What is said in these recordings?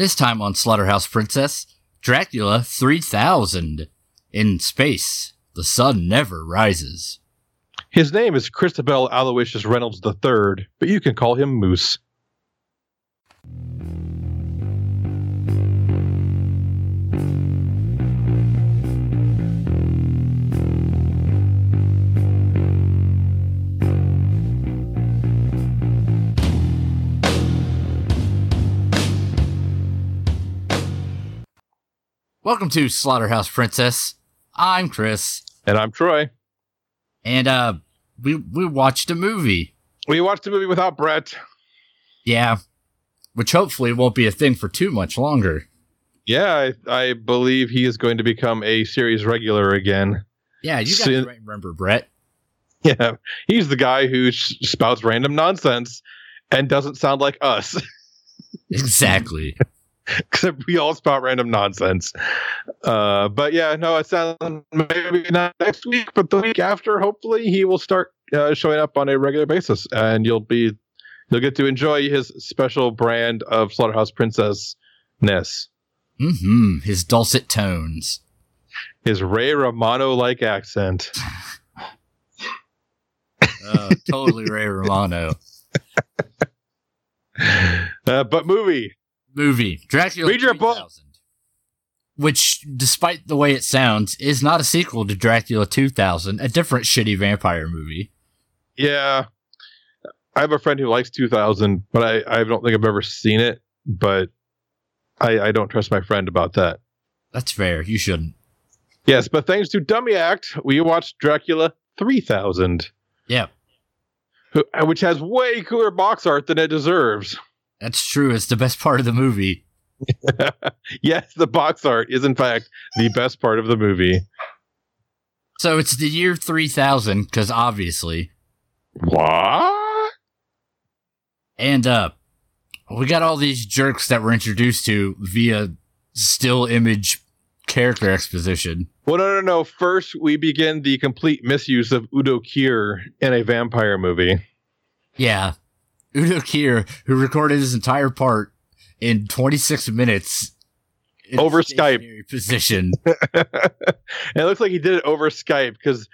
This time on Slaughterhouse Princess, Dracula 3000. In space, the sun never rises. His name is Christabel Aloysius Reynolds III, but you can call him Moose. Welcome to Slaughterhouse Princess. I'm Chris, And I'm Troy. and uh, we we watched a movie. We watched a movie without Brett. Yeah, which hopefully won't be a thing for too much longer. Yeah, I, I believe he is going to become a series regular again. Yeah, you guys Sin- remember Brett? Yeah, he's the guy who sh- spouts random nonsense and doesn't sound like us, Exactly. Except we all spout random nonsense. Uh, but yeah, no, it's sounds maybe not next week, but the week after, hopefully, he will start uh, showing up on a regular basis, and you'll be you'll get to enjoy his special brand of Slaughterhouse Princess ness, hmm His dulcet tones. his Ray Romano like accent. Uh, totally Ray Romano. Uh, but movie, Movie Dracula Read your book. which, despite the way it sounds, is not a sequel to Dracula 2000, a different shitty vampire movie. yeah. I have a friend who likes 2000, but I, I don't think I've ever seen it. But I, I don't trust my friend about that. That's fair. You shouldn't. Yes, but thanks to Dummy Act, we watched Dracula 3000, Yeah, who- which has way cooler box art than it deserves. That's true. It's the best part of the movie. yes, the box art is in fact the best part of the movie. So it's the year 3000, because obviously. What? And uh we got all these jerks that we're introduced to via still image character exposition. Well, no, no, no. First, we begin the complete misuse of Udo Kier in a vampire movie. Yeah. Udo Kier, who recorded his entire part in 26 minutes in Over Skype. position. it looks like he did it over Skype because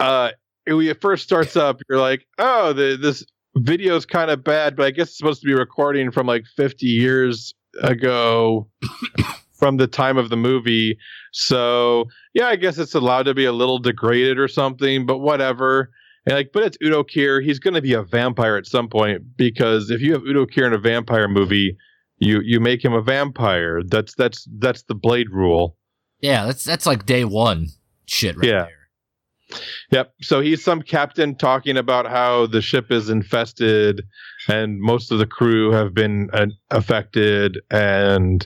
uh, when it first starts up, you're like, oh, the, this video is kind of bad, but I guess it's supposed to be recording from like 50 years ago from the time of the movie. So, yeah, I guess it's allowed to be a little degraded or something, but whatever. And like, but it's Udo Kier. He's going to be a vampire at some point because if you have Udo Kier in a vampire movie, you you make him a vampire. That's that's that's the Blade rule. Yeah, that's that's like day one shit right Yeah. there. Yep. So he's some captain talking about how the ship is infested and most of the crew have been uh, affected. And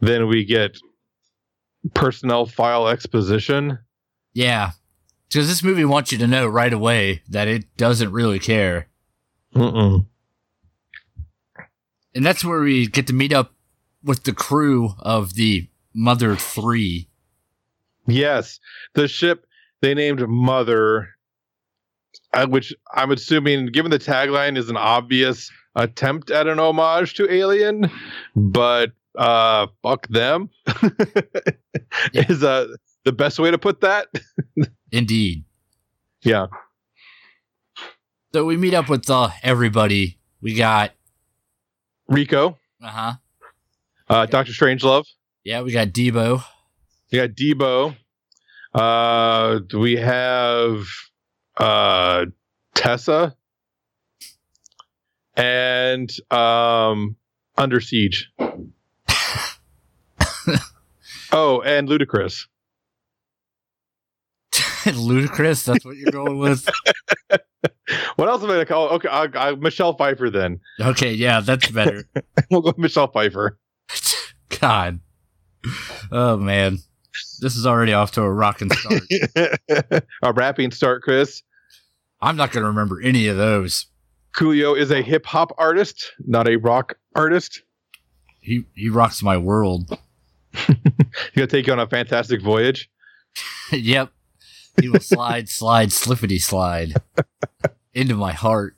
then we get personnel file exposition. Yeah. Because this movie wants you to know right away that it doesn't really care. Mm-mm. And that's where we get to meet up with the crew of the Mother 3. Yes. The ship they named Mother, uh, which I'm assuming, given the tagline, is an obvious attempt at an homage to Alien, but uh, fuck them Yeah. is uh, the best way to put that. Indeed. Yeah. So we meet up with uh, everybody. We got, Rico, uh huh. uh, Doctor Strangelove. Yeah, we got Debo. We got Debo. Uh, we have uh, Tessa and um, Under Siege. oh, and Ludacris. Ludicrous. That's what you're going with. What else am I gonna call? Okay, I, I, Michelle Pfeiffer. Then Okay, yeah, that's better. we'll go with Michelle Pfeiffer. God. Oh man, this is already off to a rocking start. a rapping start, Chris. I'm not going to remember any of those. Coolio is a hip hop artist, not a rock artist. He he rocks my world. He's gonna take you on a fantastic voyage. yep. He will slide, slide, slippity slide into my heart.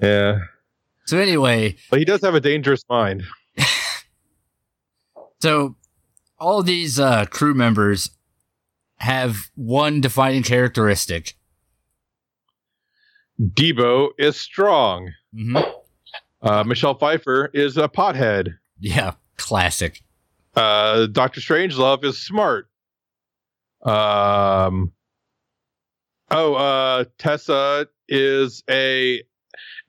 Yeah, So anyway, but he does have a dangerous mind. So all these uh, crew members have one defining characteristic. Debo is strong. hmm Uh, Michelle Pfeiffer is a pothead. Yeah, classic. Uh, Doctor Strangelove is smart. Um. Oh, uh, Tessa is a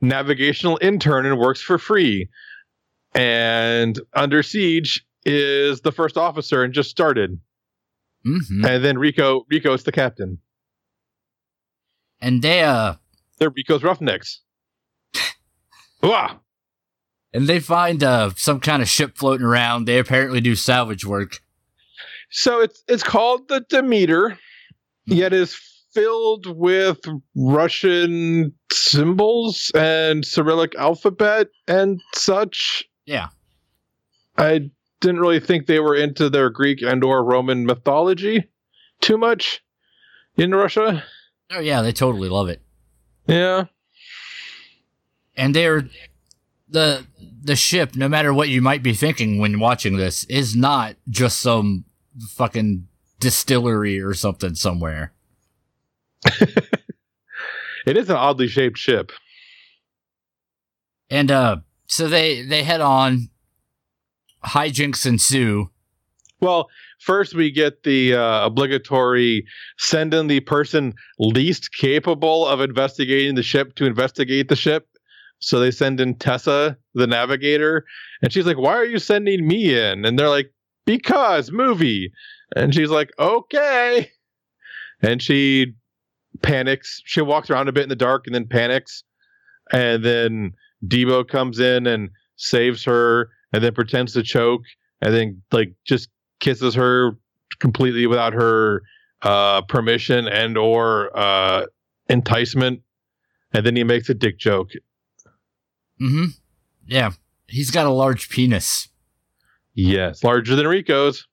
navigational intern and works for free. And Under Siege is the first officer and just started. hmm And then Rico, Rico is the captain. And they uh They're Rico's Roughnecks. Wah! and they find uh some kind of ship floating around. They apparently do salvage work. So it's it's called the Demeter, yet is filled with Russian symbols and Cyrillic alphabet and such. Yeah. I didn't really think they were into their Greek and or Roman mythology too much in Russia. Oh yeah, they totally love it. Yeah. And they're the the ship, no matter what you might be thinking when watching this, is not just some fucking distillery or something somewhere. It is an oddly shaped ship. And uh so they they head on hijinks ensue. Well, first we get the uh, obligatory send in the person least capable of investigating the ship to investigate the ship. So they send in Tessa, the navigator, and she's like, "Why are you sending me in?" And they're like, "Because movie." And she's like, "Okay." And she panics. She walks around a bit in the dark and then panics. And then Debo comes in and saves her and then pretends to choke and then like just kisses her completely without her uh, permission and or uh, enticement, and then he makes a dick joke. Mm-hmm. Yeah. He's got a large penis. Yes, larger than Rico's.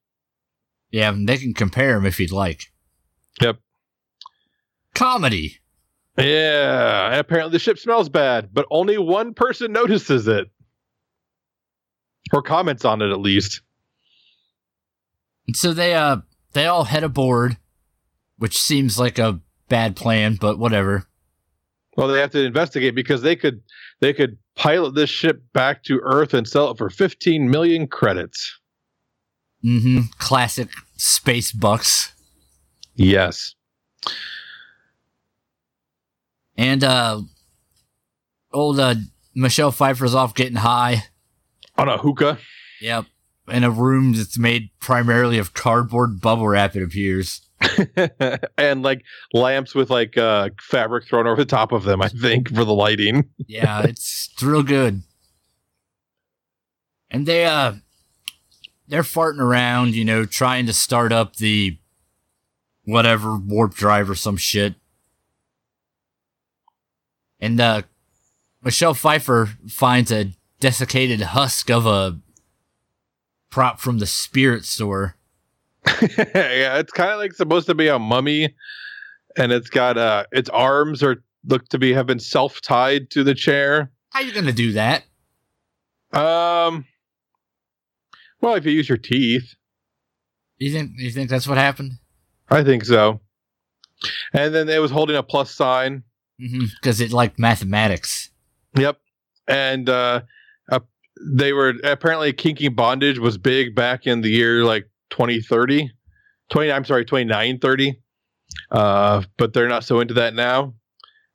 Yeah, they can compare him if you'd like. Yep. Comedy. Yeah, and apparently the ship smells bad, but only one person notices it or comments on it at least. And so they uh they all head aboard, which seems like a bad plan, but whatever. Well, they have to investigate because they could they could pilot this ship back to Earth and sell it for 15 million credits. Mm-hmm. Classic space bucks. Yes. And uh old uh Michelle Pfeiffer's off getting high. On a hookah. Yep. In a room that's made primarily of cardboard bubble wrap, it appears. and like lamps with like uh fabric thrown over the top of them, I think, for the lighting. Yeah, it's, it's real good. And they uh they're farting around, you know, trying to start up the whatever warp drive or some shit. And uh Michelle Pfeiffer finds a desiccated husk of a prop from the spirit store. yeah, it's kind of like supposed to be a mummy, and it's got uh its arms are look to be have been self tied to the chair. How you gonna do that? Um, well, if you use your teeth, You think you think that's what happened? I think so. And then it was holding a plus sign. Because it like mathematics. Yep. And uh, uh, they were apparently kinky bondage was big back in the year like 2030. 20, I'm sorry, 2930. Uh, but they're not so into that now.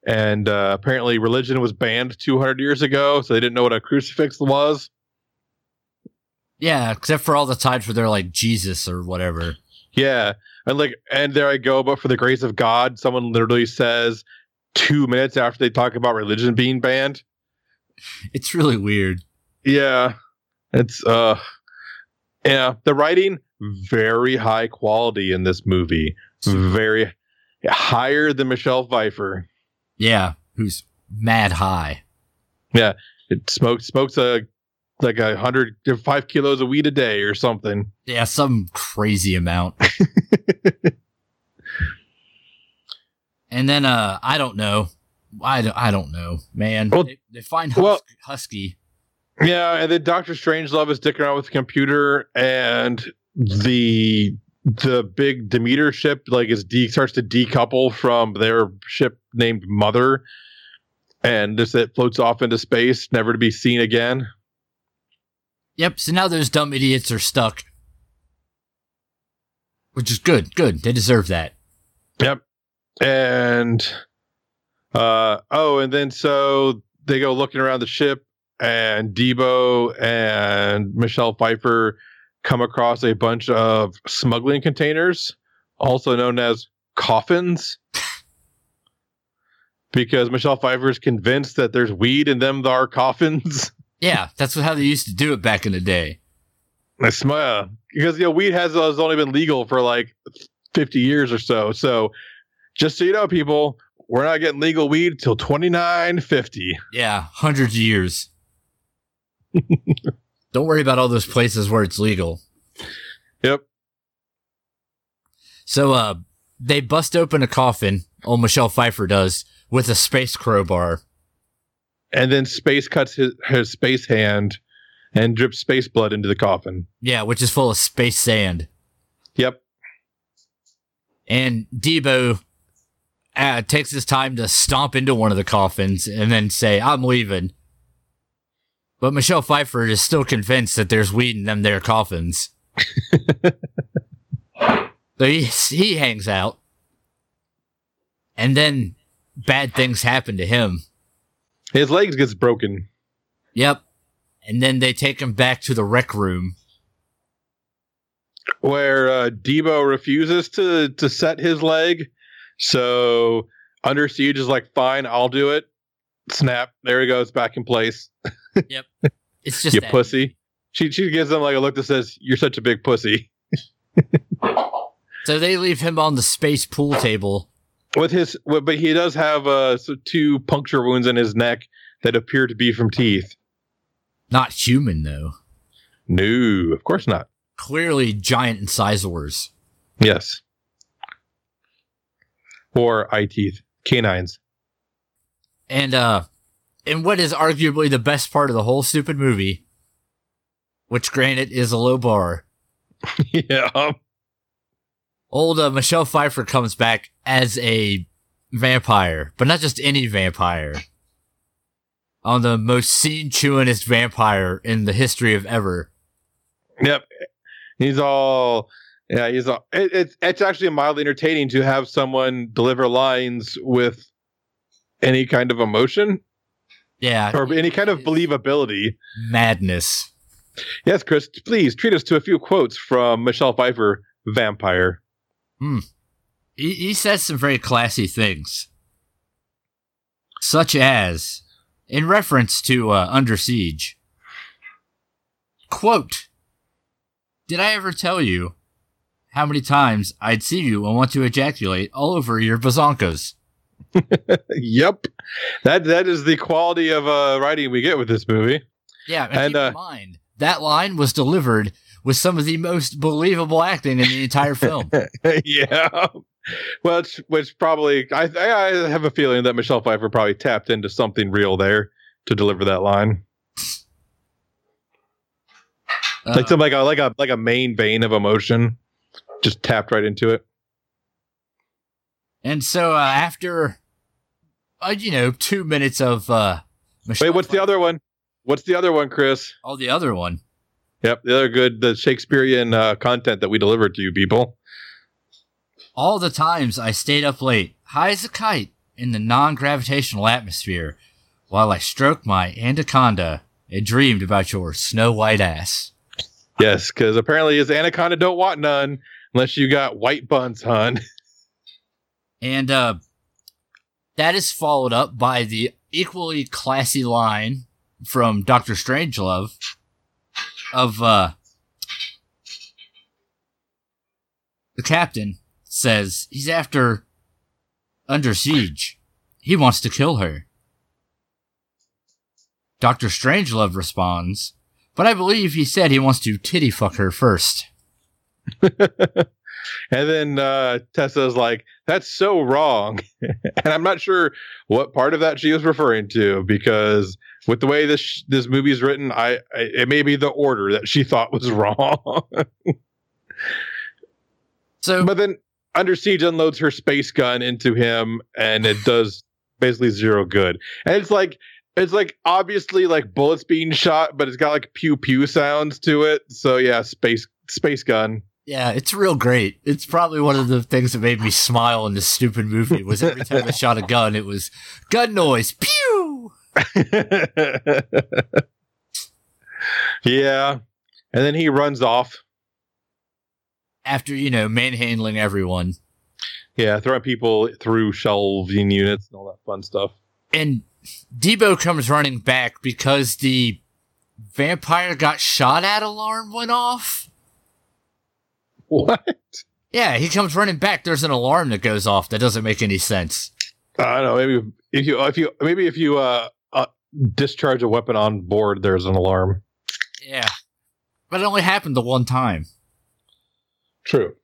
And uh, apparently, religion was banned 200 years ago, so they didn't know what a crucifix was. Yeah, except for all the times where they're like Jesus or whatever. Yeah, and like, and there I go. But for the grace of God, someone literally says two minutes after they talk about religion being banned. It's really weird. Yeah, it's uh, yeah. The writing very high quality in this movie, very higher than Michelle Pfeiffer. Yeah, who's mad high. Yeah, it smokes smokes a like a hundred five kilos of weed a day or something. Yeah, some crazy amount. and then uh I don't know. I don't, I don't know, man. Well- they, they find Hus- well- Husky. Yeah, and then Doctor Strangelove is dicking around with the computer, and the the big Demeter ship like is de- starts to decouple from their ship named Mother, and just it floats off into space, never to be seen again. Yep. So now those dumb idiots are stuck, which is good. Good. They deserve that. Yep. And uh oh, and then so they go looking around the ship, and Debo and Michelle Pfeiffer come across a bunch of smuggling containers, also known as coffins. because Michelle Pfeiffer is convinced that there's weed in them that are coffins. Yeah, that's how they used to do it back in the day. I smell because you know weed has, has only been legal for like 50 years or so. So just so you know, people, we're not getting legal weed till 2950. Yeah, hundreds of years. Don't worry about all those places where it's legal. Yep. So, uh, they bust open a coffin. Old Michelle Pfeiffer does with a space crowbar. And then Space cuts his, his space hand and drips space blood into the coffin. Yeah, which is full of space sand. Yep. And Debo uh, takes his time to stomp into one of the coffins and then say, I'm leaving. But Michelle Pfeiffer is still convinced that there's weed in them there coffins. so he, he hangs out. And then bad things happen to him. His legs gets broken. Yep. And then they take him back to the rec room. Where uh, Debo refuses to to set his leg. So Under Siege is like, fine, I'll do it. Snap. There he goes, back in place. Yep. It's just you that. pussy. She she gives him like a look that says, You're such a big pussy. So they leave him on the space pool table. With his but he does have uh so two puncture wounds in his neck that appear to be from teeth. Not human though. No, of course not. Clearly giant incisors. Yes. Or eye teeth. Canines. And uh in what is arguably the best part of the whole stupid movie, which granted is a low bar, yeah. old uh, Michelle Pfeiffer comes back as a vampire, but not just any vampire. On the most scene chewingest vampire in the history of ever. Yep. He's all yeah, he's all it, it's it's actually mildly entertaining to have someone deliver lines with any kind of emotion Yeah. or any kind of believability. Madness. Yes, Chris, please treat us to a few quotes from Michelle Pfeiffer, Vampire. He, he says some very classy things. Such as, in reference to uh, Under Siege, quote, Did I ever tell you how many times I'd see you and want to ejaculate all over your bazonkas? yep. That that is the quality of uh writing we get with this movie. Yeah, and, And, keep uh, in mind, that line was delivered with some of the most believable acting in the entire film. yeah. Which, which probably, I, I have a feeling that Michelle Pfeiffer probably tapped into something real there to deliver that line, like Uh, some like a like a like a main vein of emotion, just tapped right into it. and so uh, after, uh, you know, two minutes of uh, Michelle Wait, what's the other one? What's the other one, Chris? Oh, the other one. Yep, the other good, the Shakespearean uh, content that we delivered to you people. All the times I stayed up late, high as a kite, in the non gravitational atmosphere, while I stroked my anaconda and dreamed about your snow white ass. Yes, because apparently his anaconda don't want none unless you got white buns, hun. And uh, that is followed up by the equally classy line from Doctor Strangelove of uh, the captain says he's after Under Siege. He wants to kill her. Doctor Strangelove responds, but I believe he said he wants to titty fuck her first. And then uh, Tessa's like, "That's so wrong," and I'm not sure what part of that she was referring to because with the way this this movie is written, I, I it may be the order that she thought was wrong. So, but then Under Siege unloads her space gun into him, and it does basically zero good. And it's like it's like obviously like bullets being shot, but it's got like pew pew sounds to it. So yeah, space space gun. Yeah, it's real great. It's probably one of the things that made me smile in this stupid movie was every time I shot a gun, it was gun noise, pew. yeah. And then he runs off. After you know manhandling everyone, Yeah, throwing people through shelving units and all that fun stuff. and Debo comes running back because the vampire got shot at alarm went off. What? Yeah, he comes running back. There's an alarm that goes off that doesn't make any sense. I don't know. Maybe if you if you maybe if you uh, uh discharge a weapon on board, there's an alarm. Yeah, but it only happened the one time. True.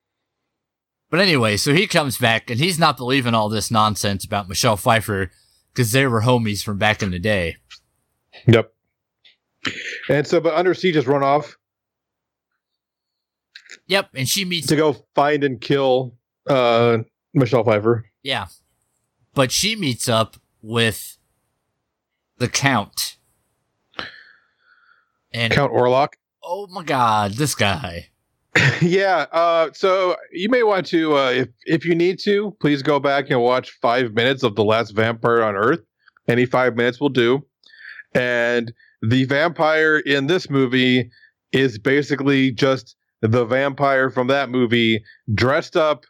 But anyway, so he comes back and he's not believing all this nonsense about Michelle Pfeiffer because they were homies from back in the day. Yep. And so, but Under Siege has run off Yep, and she meets to go find and kill uh Michelle Pfeiffer. yeah, but she meets up with the Count, and Count Orlok. oh my god, this guy. yeah. Uh, so you may want to, uh, if if you need to, please go back and watch five minutes of the last vampire on Earth. Any five minutes will do. And the vampire in this movie is basically just the vampire from that movie dressed up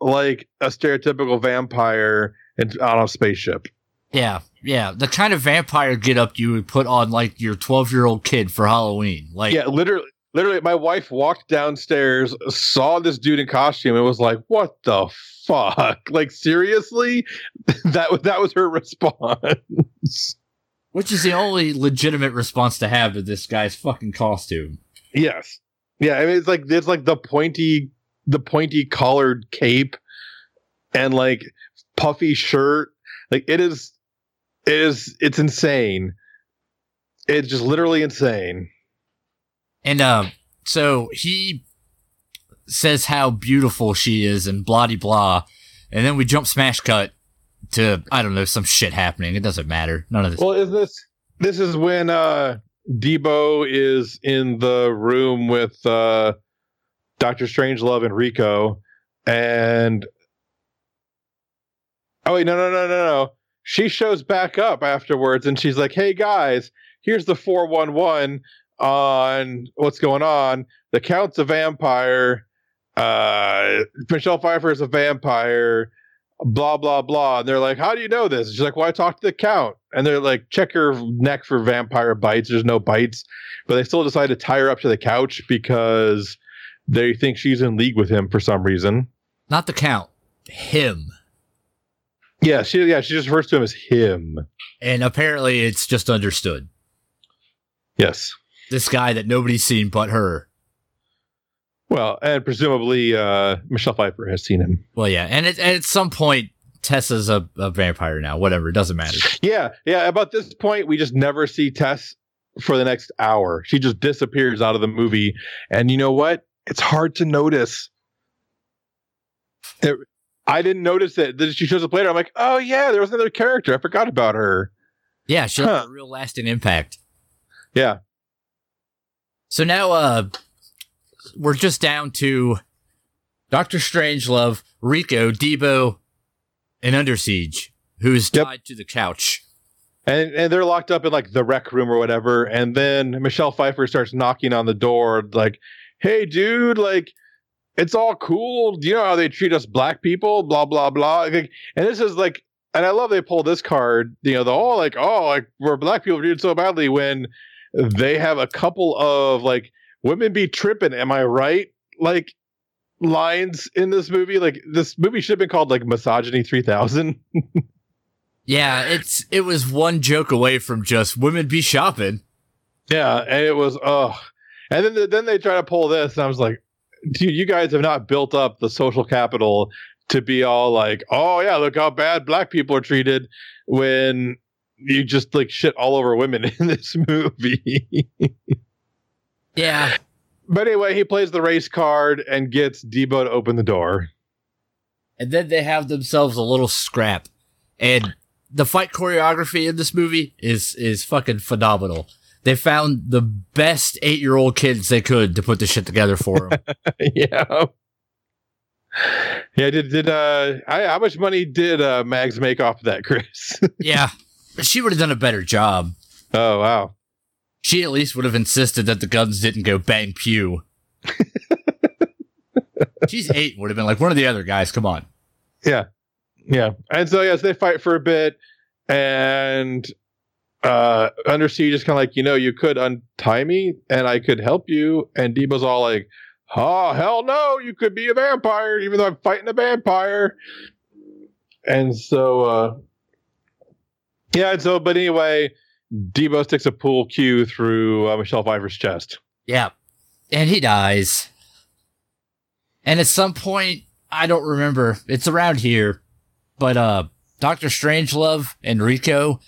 like a stereotypical vampire and on a spaceship. Yeah, yeah, the kind of vampire get up you would put on like your twelve year old kid for Halloween. Like, Yeah, literally. Literally, my wife walked downstairs, saw this dude in costume, and was like, "What the fuck? Like seriously?" that was that was her response. which is the only legitimate response to have to this guy's fucking costume. yes, yeah. I mean, it's like it's like the pointy, the pointy collared cape, and like puffy shirt. Like it is, it is, it's insane. It's just literally insane. And uh, so he says how beautiful she is and blah de blah, and then we jump smash cut to I don't know some shit happening. It doesn't matter. None of this. Well, is this this is when uh Debo is in the room with uh Doctor Strangelove and Rico and Oh wait, no no no no no. She shows back up afterwards and she's like, "Hey guys, here's the 411 on what's going on. The Count's a vampire. Uh Michelle Pfeiffer is a vampire." blah blah blah and they're like how do you know this she's like well i talked to the count and they're like check her neck for vampire bites there's no bites but they still decide to tie her up to the couch because they think she's in league with him for some reason Not the count. Him. yeah she yeah she just refers to him as him And apparently it's just understood. yes This guy that nobody's seen but her. well and presumably uh michelle pfeiffer has seen him Well, yeah. And at, at some point, Tessa's a, a vampire now. Whatever. It doesn't matter. yeah yeah about this point we just never see tess for the next hour she just disappears out of the movie and you know what it's hard to notice It- i didn't notice it then she shows up later i'm like oh yeah there was another character i forgot about her Yeah, have Huh. a real lasting impact. yeah So now uh we're just down to Doctor Strangelove, Rico, Debo, and Under Siege, who's Yep. tied to the couch. and and they're locked up in like the rec room or whatever. And then michelle pfeiffer starts knocking on the door like hey dude like it's all cool. Do you know how they treat us black people? Blah blah blah. Like, and this is like and i love they pull this card you know the whole like oh like we're black people treated so badly when they have a couple of like women be tripping am i right? Like lines in this movie like this movie should have been called like misogyny 3000 Yeah, it's it was one joke away from just women be shopping. Yeah, and it was oh, and then then they try to pull this, and I was like, dude, you guys have not built up the social capital to be all like, oh yeah, look how bad black people are treated when you just like shit all over women in this movie. Yeah. But anyway, he plays the race card and gets Debo to open the door. And then they have themselves a little scrap. And the fight choreography in this movie is is fucking phenomenal. They found the best eight year old kids they could to put the shit together for them. yeah. Yeah, did did uh I, how much money did uh Mags make off of that, Chris? yeah. She would have done a better job. oh wow. She at least would have insisted that the guns didn't go bang pew. She's eight, would have been like one of the other guys, come on. Yeah. Yeah. And so yes, they fight for a bit and uh Under Siege is kind of like, you know, you could untie me and I could help you. And Debo's all like, Oh hell no, you could be a vampire, even though I'm fighting a vampire. And so uh Yeah, and so but anyway, Debo sticks a pool cue through uh, Michelle Pfeiffer's chest. Yeah. And he dies. And at some point, I don't remember, it's around here, but uh Dr. Strangelove and Rico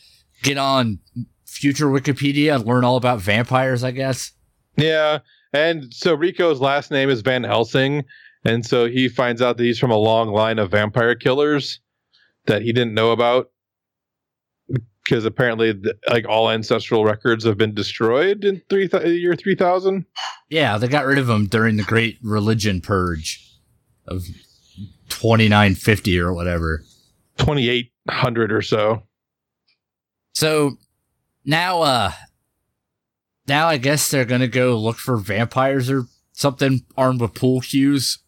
get on future Wikipedia and learn all about vampires, I guess. Yeah. And so Rico's last name is Van Helsing. And so he finds out that he's from a long line of vampire killers that he didn't know about. Because apparently, the, like all ancestral records have been destroyed in three th- year 3000. Yeah, they got rid of them during the Great Religion Purge of 2950 or whatever. 2800 or so. So now, uh, now I guess they're gonna go look for vampires or something armed with pool cues.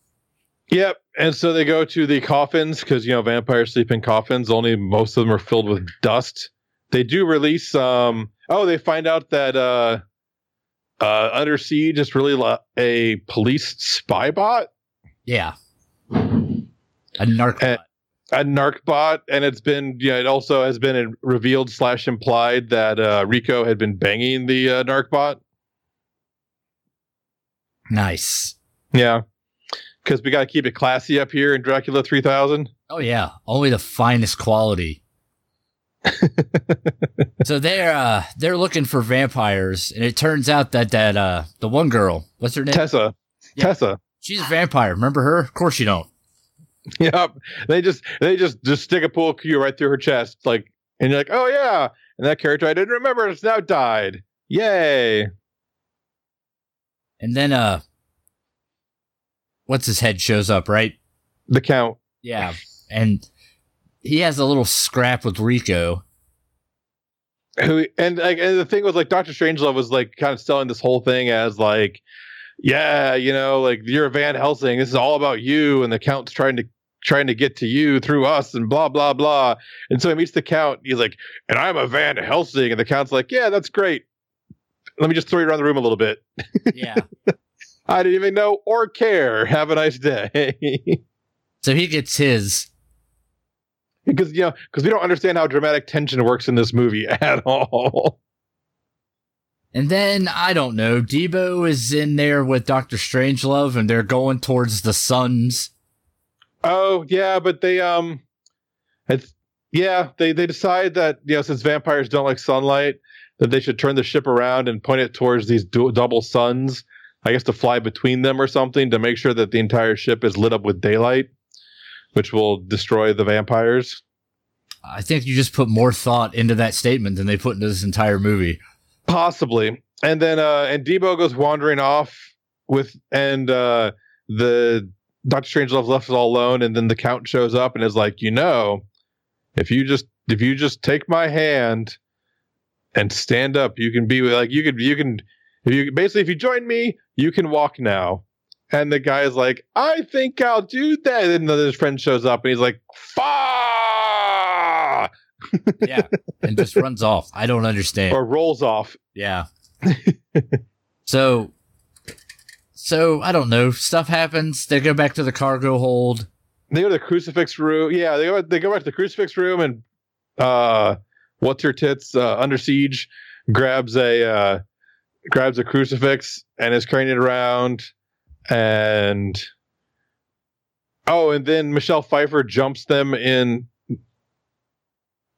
Yep. And so they go to the coffins because, you know, vampires sleep in coffins. Only most of them are filled with dust. They do release, um, oh, they find out that, uh, uh, Under Siege is really la- a police spy bot, Yeah, a narc. Eh, a narc bot. And it's been, yeah, it also has been revealed slash implied that, uh, Rico had been banging the, uh, narc bot. nice. Yeah. Because we got to keep it classy up here in Dracula 3000. Oh yeah, only the finest quality. So they're uh they're looking for vampires, and it turns out that that uh the one girl, what's her name? Tessa. Yeah. Tessa. She's a vampire. Remember her? Of course you don't. Yep. They just they just just stick a pool cue right through her chest, like, and you're like, oh yeah. And that character I didn't remember has now died. Yay. And then uh, what's his head shows up, right? The count. Yeah, and he has a little scrap with Rico. Who and like and the thing was like Doctor Strangelove was like kind of selling this whole thing as like, yeah, you know, like you're a Van Helsing. This is all about you, and the count's trying to trying to get to you through us and blah blah blah. And so he meets the count. He's like, and I'm a Van Helsing, and the count's like, yeah, that's great. Let me just throw you around the room a little bit. Yeah. I didn't even know or care. Have a nice day. so he gets his. Because you know, because we don't understand how dramatic tension works in this movie at all. And then I don't know. Debo is in there with Doctor Strangelove, and they're going towards the suns. Oh yeah, but they um, it's yeah they they decide that you know since vampires don't like sunlight that they should turn the ship around and point it towards these du- double suns. I guess to fly between them or something to make sure that the entire ship is lit up with daylight, which will destroy the vampires. I think you just put more thought into that statement than they put into this entire movie. Possibly. And then uh and Debo goes wandering off with and uh the Doctor Strangelove left us all alone and then the count shows up and is like, you know, if you just if you just take my hand and stand up, you can be like you could you can if you basically if you join me, you can walk now. And the guy is like, I think I'll do that. And then his friend shows up and he's like, Fa Yeah. and just runs off. I don't understand. or rolls off. Yeah. so, so I don't know. Stuff happens. They go back to the cargo hold. they go to the crucifix room. Yeah, they go they go back to the crucifix room and uh what's her tits uh, under siege grabs a uh grabs a crucifix and is carrying it around and oh, and then Michelle Pfeiffer jumps them in.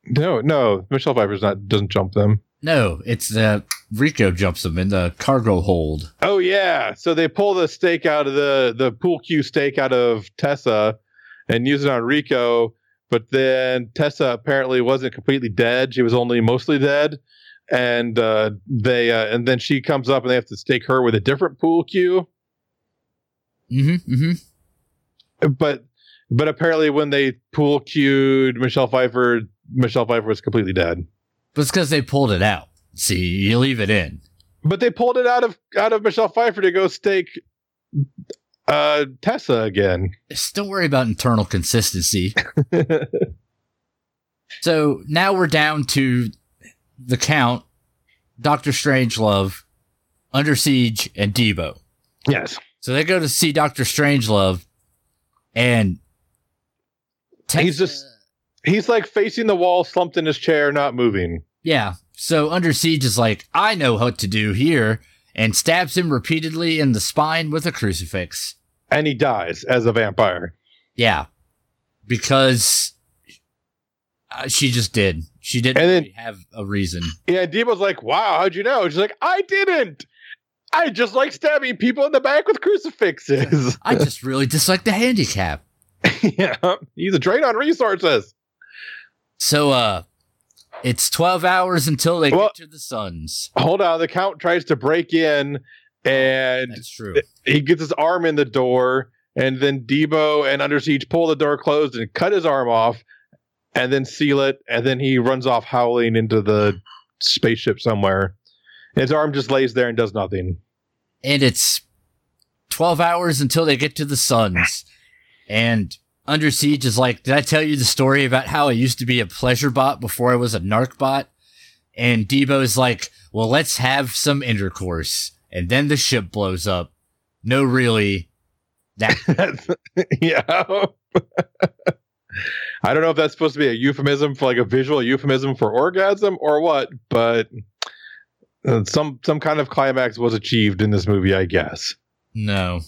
No, no, Michelle Pfeiffer's not doesn't jump them. No, it's the Rico jumps them in the cargo hold. Oh yeah, so they pull the stake out of the the pool cue stake out of Tessa and use it on Rico, but then Tessa apparently wasn't completely dead; she was only mostly dead, and uh, they uh, and then she comes up and they have to stake her with a different pool cue. Mm-hmm. Mm-hmm. But but apparently when they pool cued Michelle Pfeiffer, Michelle Pfeiffer was completely dead. But it's because they pulled it out. See, you leave it in. But they pulled it out of out of Michelle Pfeiffer to go stake uh Tessa again. Don't worry about internal consistency. so now we're down to the count, Doctor Strangelove, Under Siege, and Debo. yes. So they go to see Doctor Strangelove, and He's just- He's like facing the wall, slumped in his chair, not moving. yeah. So Under Siege is like, I know what to do here, and stabs him repeatedly in the spine with a crucifix. And he dies as a vampire. Yeah, because uh, she just did. She didn't And then- really have a reason. Yeah, Debo's like, wow, how'd you know? She's like, I didn't. I just like stabbing people in the back with crucifixes. I just really dislike the handicap. yeah. He's a drain on resources. So, uh, it's 12 hours until they Well- get to the Suns. Hold on, the count tries to break in and That's true. he gets his arm in the door, and then Debo and Under Siege pull the door closed and cut his arm off, and then seal it, and then he runs off howling into the spaceship somewhere. His arm just lays there and does nothing. And it's 12 hours until they get to the Suns. And Under Siege is like, Did I tell you the story about how I used to be a pleasure bot before I was a narc bot? And Debo is like, Well, let's have some intercourse. And then the ship blows up. No, really. That yeah. I don't know if that's supposed to be a euphemism for like a visual euphemism for orgasm or what, but uh, some some kind of climax was achieved in this movie, I guess. no.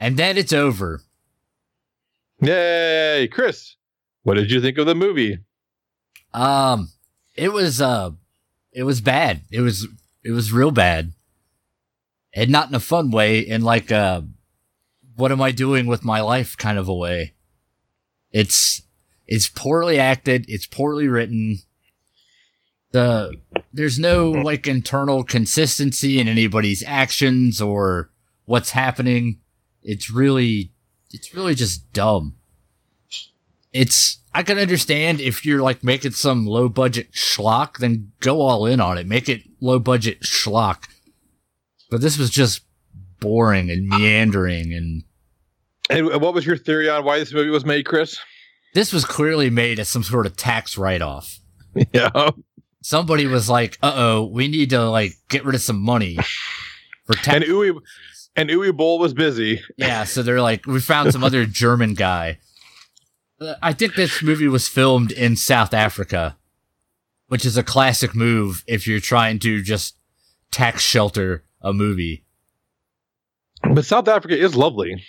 And then it's over. Yay, Chris! What did you think of the movie? Um, it was uh, it was bad. It was it was real bad, and not in a fun way. In like uh, what am I doing with my life kind of a way. It's it's poorly acted. It's poorly written. The there's no mm-hmm. like internal consistency in anybody's actions or what's happening. It's really it's really just dumb. It's I can understand if you're like making some low budget schlock, then go all in on it. Make it low budget schlock. But this was just boring and meandering and And what was your theory on why this movie was made, Chris? this was clearly made as some sort of tax write off. Yeah. Somebody was like, uh oh, we need to like get rid of some money for tax. And Uwe and Uwe Boll was busy. Yeah, so they're like, we found some other German guy. Uh, I think this movie was filmed in South Africa, which is a classic move if you're trying to just tax shelter a movie. But South Africa is lovely.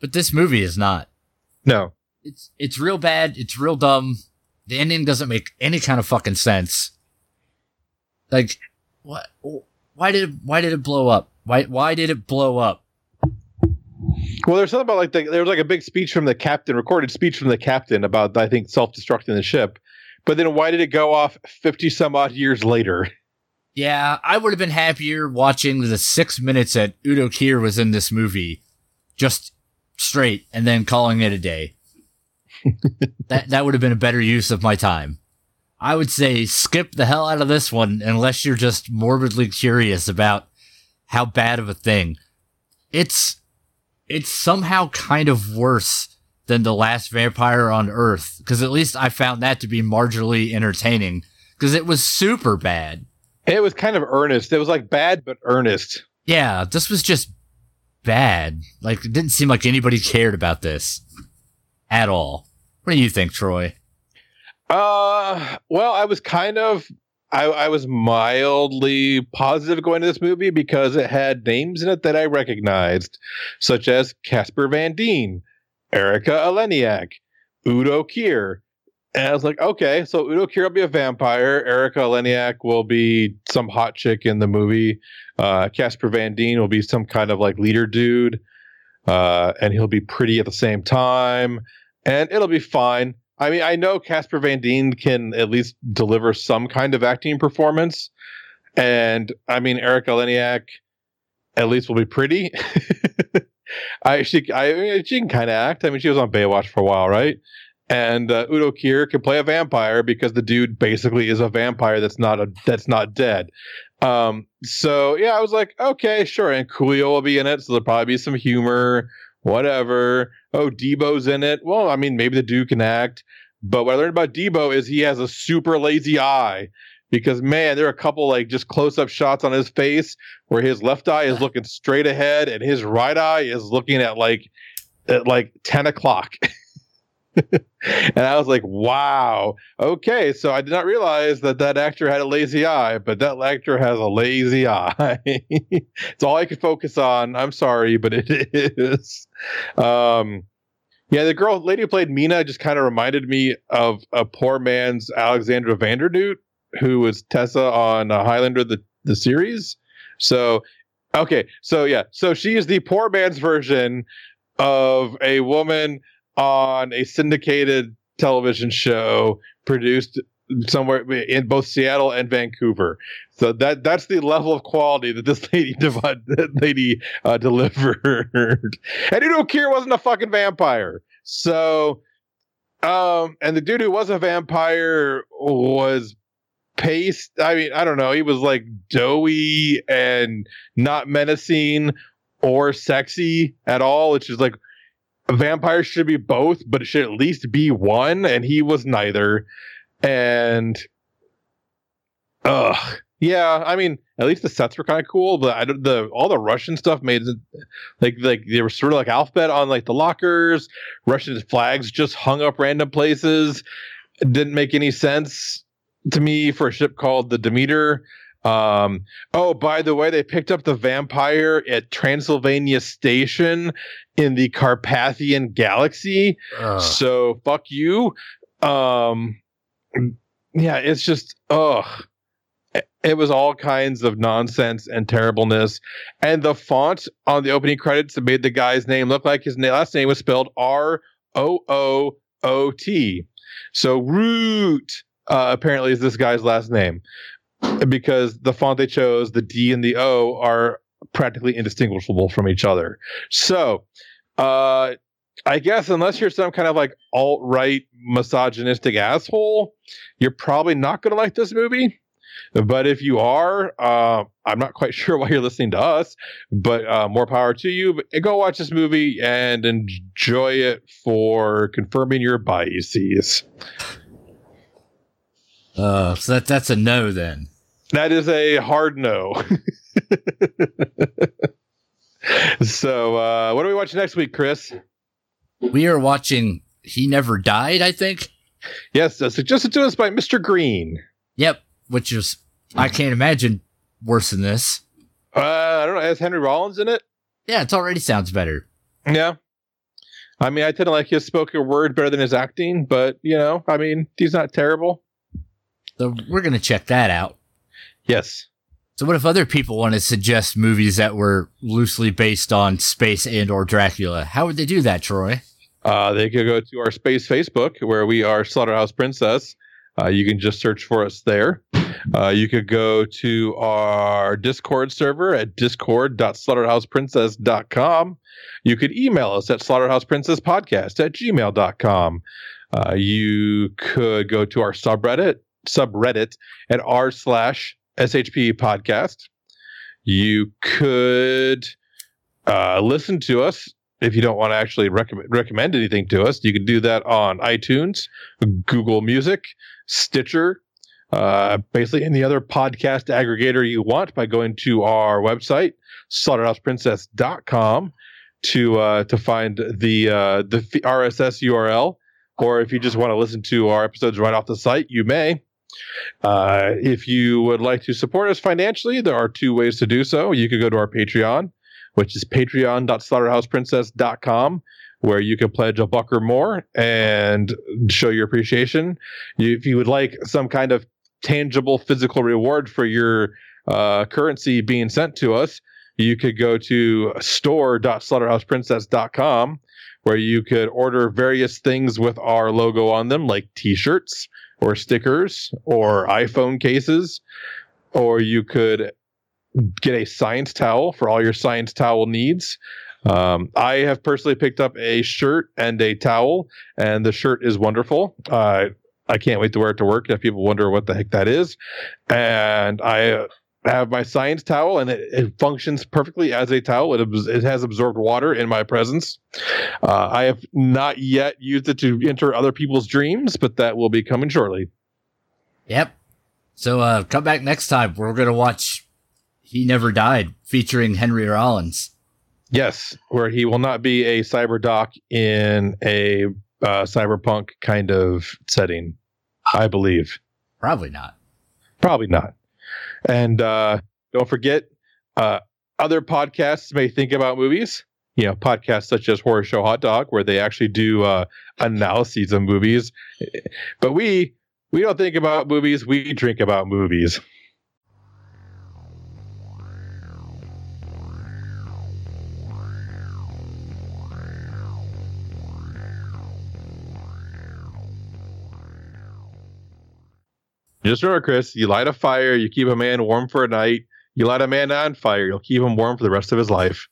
But this movie is not. No. It's it's real bad. It's real dumb. The ending doesn't make any kind of fucking sense. Like, what? Why did it, why did it blow up? Why why did it blow up? Well, there's something about like the, there was like a big speech from the captain, recorded speech from the captain about I think self-destructing the ship. But then why did it go off 50 some odd years later? Yeah, I would have been happier watching the six minutes that Udo Kier was in this movie, just straight, and then calling it a day. That that would have been a better use of my time. I would say skip the hell out of this one unless you're just morbidly curious about how bad of a thing. It's it's somehow kind of worse than the last vampire on Earth because at least I found that to be marginally entertaining because it was super bad. It was kind of earnest. It was like bad but earnest. Yeah, this was just bad. Like, it didn't seem like anybody cared about this at all. What do you think, Troy? Uh, well, I was kind of I, I was mildly positive going to this movie because it had names in it that I recognized, such as Casper Van Dien, Erika Eleniak, Udo Kier. And I was like, okay, so Udo Kier will be a vampire. Erika Eleniak will be some hot chick in the movie. Uh, Casper Van Dien will be some kind of like leader dude. Uh, and he'll be pretty at the same time. And it'll be fine. I mean, I know Casper Van Dien can at least deliver some kind of acting performance. And I mean, Erika Eleniak at least will be pretty. I she I she can kind of act. I mean, she was on Baywatch for a while, right? And uh, Udo Kier can play a vampire because the dude basically is a vampire that's not a that's not dead. Um, so yeah, I was like, okay, sure. And Coolio will be in it, so there'll probably be some humor, whatever. Oh, Deebo's in it. Well, I mean, maybe the dude can act. But what I learned about Deebo is he has a super lazy eye because man, there are a couple like just close up shots on his face where his left eye is looking straight ahead and his right eye is looking at like at like ten o'clock. and I was like, wow, okay. So I did not realize that that actor had a lazy eye, but that actor has a lazy eye. it's all I could focus on. I'm sorry, but it is. Um, yeah, the girl, lady who played Mina, just kind of reminded me of a poor man's Alexandra Vandernoot, who was Tessa on uh, Highlander the the series. So, okay, so yeah, so she is the poor man's version of a woman on a syndicated television show produced somewhere in both Seattle and Vancouver. So that that's the level of quality that this lady that lady uh, delivered. and Udo Kier wasn't a fucking vampire. So um and the dude who was a vampire was paced I mean I don't know, he was like doughy and not menacing or sexy at all, which is like a vampire should be both, but it should at least be one, and he was neither. And ugh, yeah. I mean, at least the sets were kind of cool, but I don't, the all the Russian stuff made like like they were sort of like alphabet on like the lockers. Russian flags just hung up random places. It didn't make any sense to me for a ship called the Demeter. Um, oh, by the way, they picked up the vampire at Transylvania Station in the Carpathian Galaxy. Uh. So fuck you. Um, yeah, it's just ugh. It was all kinds of nonsense and terribleness, and the font on the opening credits made the guy's name look like his last name was spelled R O O O T. So Root uh, apparently is this guy's last name because the font they chose, the D and the O, are practically indistinguishable from each other. So, uh, I guess unless you're some kind of like alt right misogynistic asshole, you're probably not going to like this movie. But if you are, uh, I'm not quite sure why you're listening to us, but uh, more power to you. But go watch this movie and enjoy it for confirming your biases. Uh, so that that's a no then. That is a hard no. so, uh, what do we watch next week, Chris? We are watching He Never Died, I think. Yes, uh, suggested to us by Mr. Green. Yep, which is, I can't imagine worse than this. Uh, I don't know. Has Henry Rollins in it? Yeah, it already sounds better. Yeah. I mean, I tend to like his spoken word better than his acting, but, you know, I mean, he's not terrible. So we're going to check that out. Yes. So what if other people want to suggest movies that were loosely based on space and or Dracula? How would they do that, Troy? Uh, they could go to our space Facebook where we are Slaughterhouse Princess. Uh, you can just search for us there. Uh, you could go to our Discord server at discord.slaughterhouseprincess.com. You could email us at slaughterhouseprincesspodcast at gmail.com. Uh, you could go to our subreddit, subreddit at r slash SHP podcast. You could uh, listen to us if you don't want to actually recommend recommend anything to us. You can do that on iTunes, Google Music, Stitcher, uh, basically any other podcast aggregator you want by going to our website, slaughterhouseprincess.com to uh, to find the uh, the RSS URL. Or if you just want to listen to our episodes right off the site, you may. Uh, if you would like to support us financially, there are two ways to do so. You could go to our Patreon, which is patreon.slaughterhouseprincess.com, where you can pledge a buck or more and show your appreciation. You, if you would like some kind of tangible physical reward for your uh, currency being sent to us, you could go to store.slaughterhouseprincess.com where you could order various things with our logo on them, like t shirts or stickers or iPhone cases, or you could get a science towel for all your science towel needs. Um, I have personally picked up a shirt and a towel, and the shirt is wonderful. Uh, I can't wait to wear it to work if people wonder what the heck that is. And I have my science towel, and it, it functions perfectly as a towel. It, it has absorbed water in my presence. Uh, I have not yet used it to enter other people's dreams, but that will be coming shortly. Yep. So uh, come back next time. We're going to watch He Never Died featuring Henry Rollins. Yes, where he will not be a cyber doc in a uh, cyberpunk kind of setting, I believe. Probably not. Probably not. And uh, don't forget, uh, other podcasts may think about movies. You know, podcasts such as Horror Show Hot Dog, where they actually do uh, analyses of movies. But we we don't think about movies. We drink about movies. Just remember, Chris, you light a fire, you keep a man warm for a night. You light a man on fire, you'll keep him warm for the rest of his life.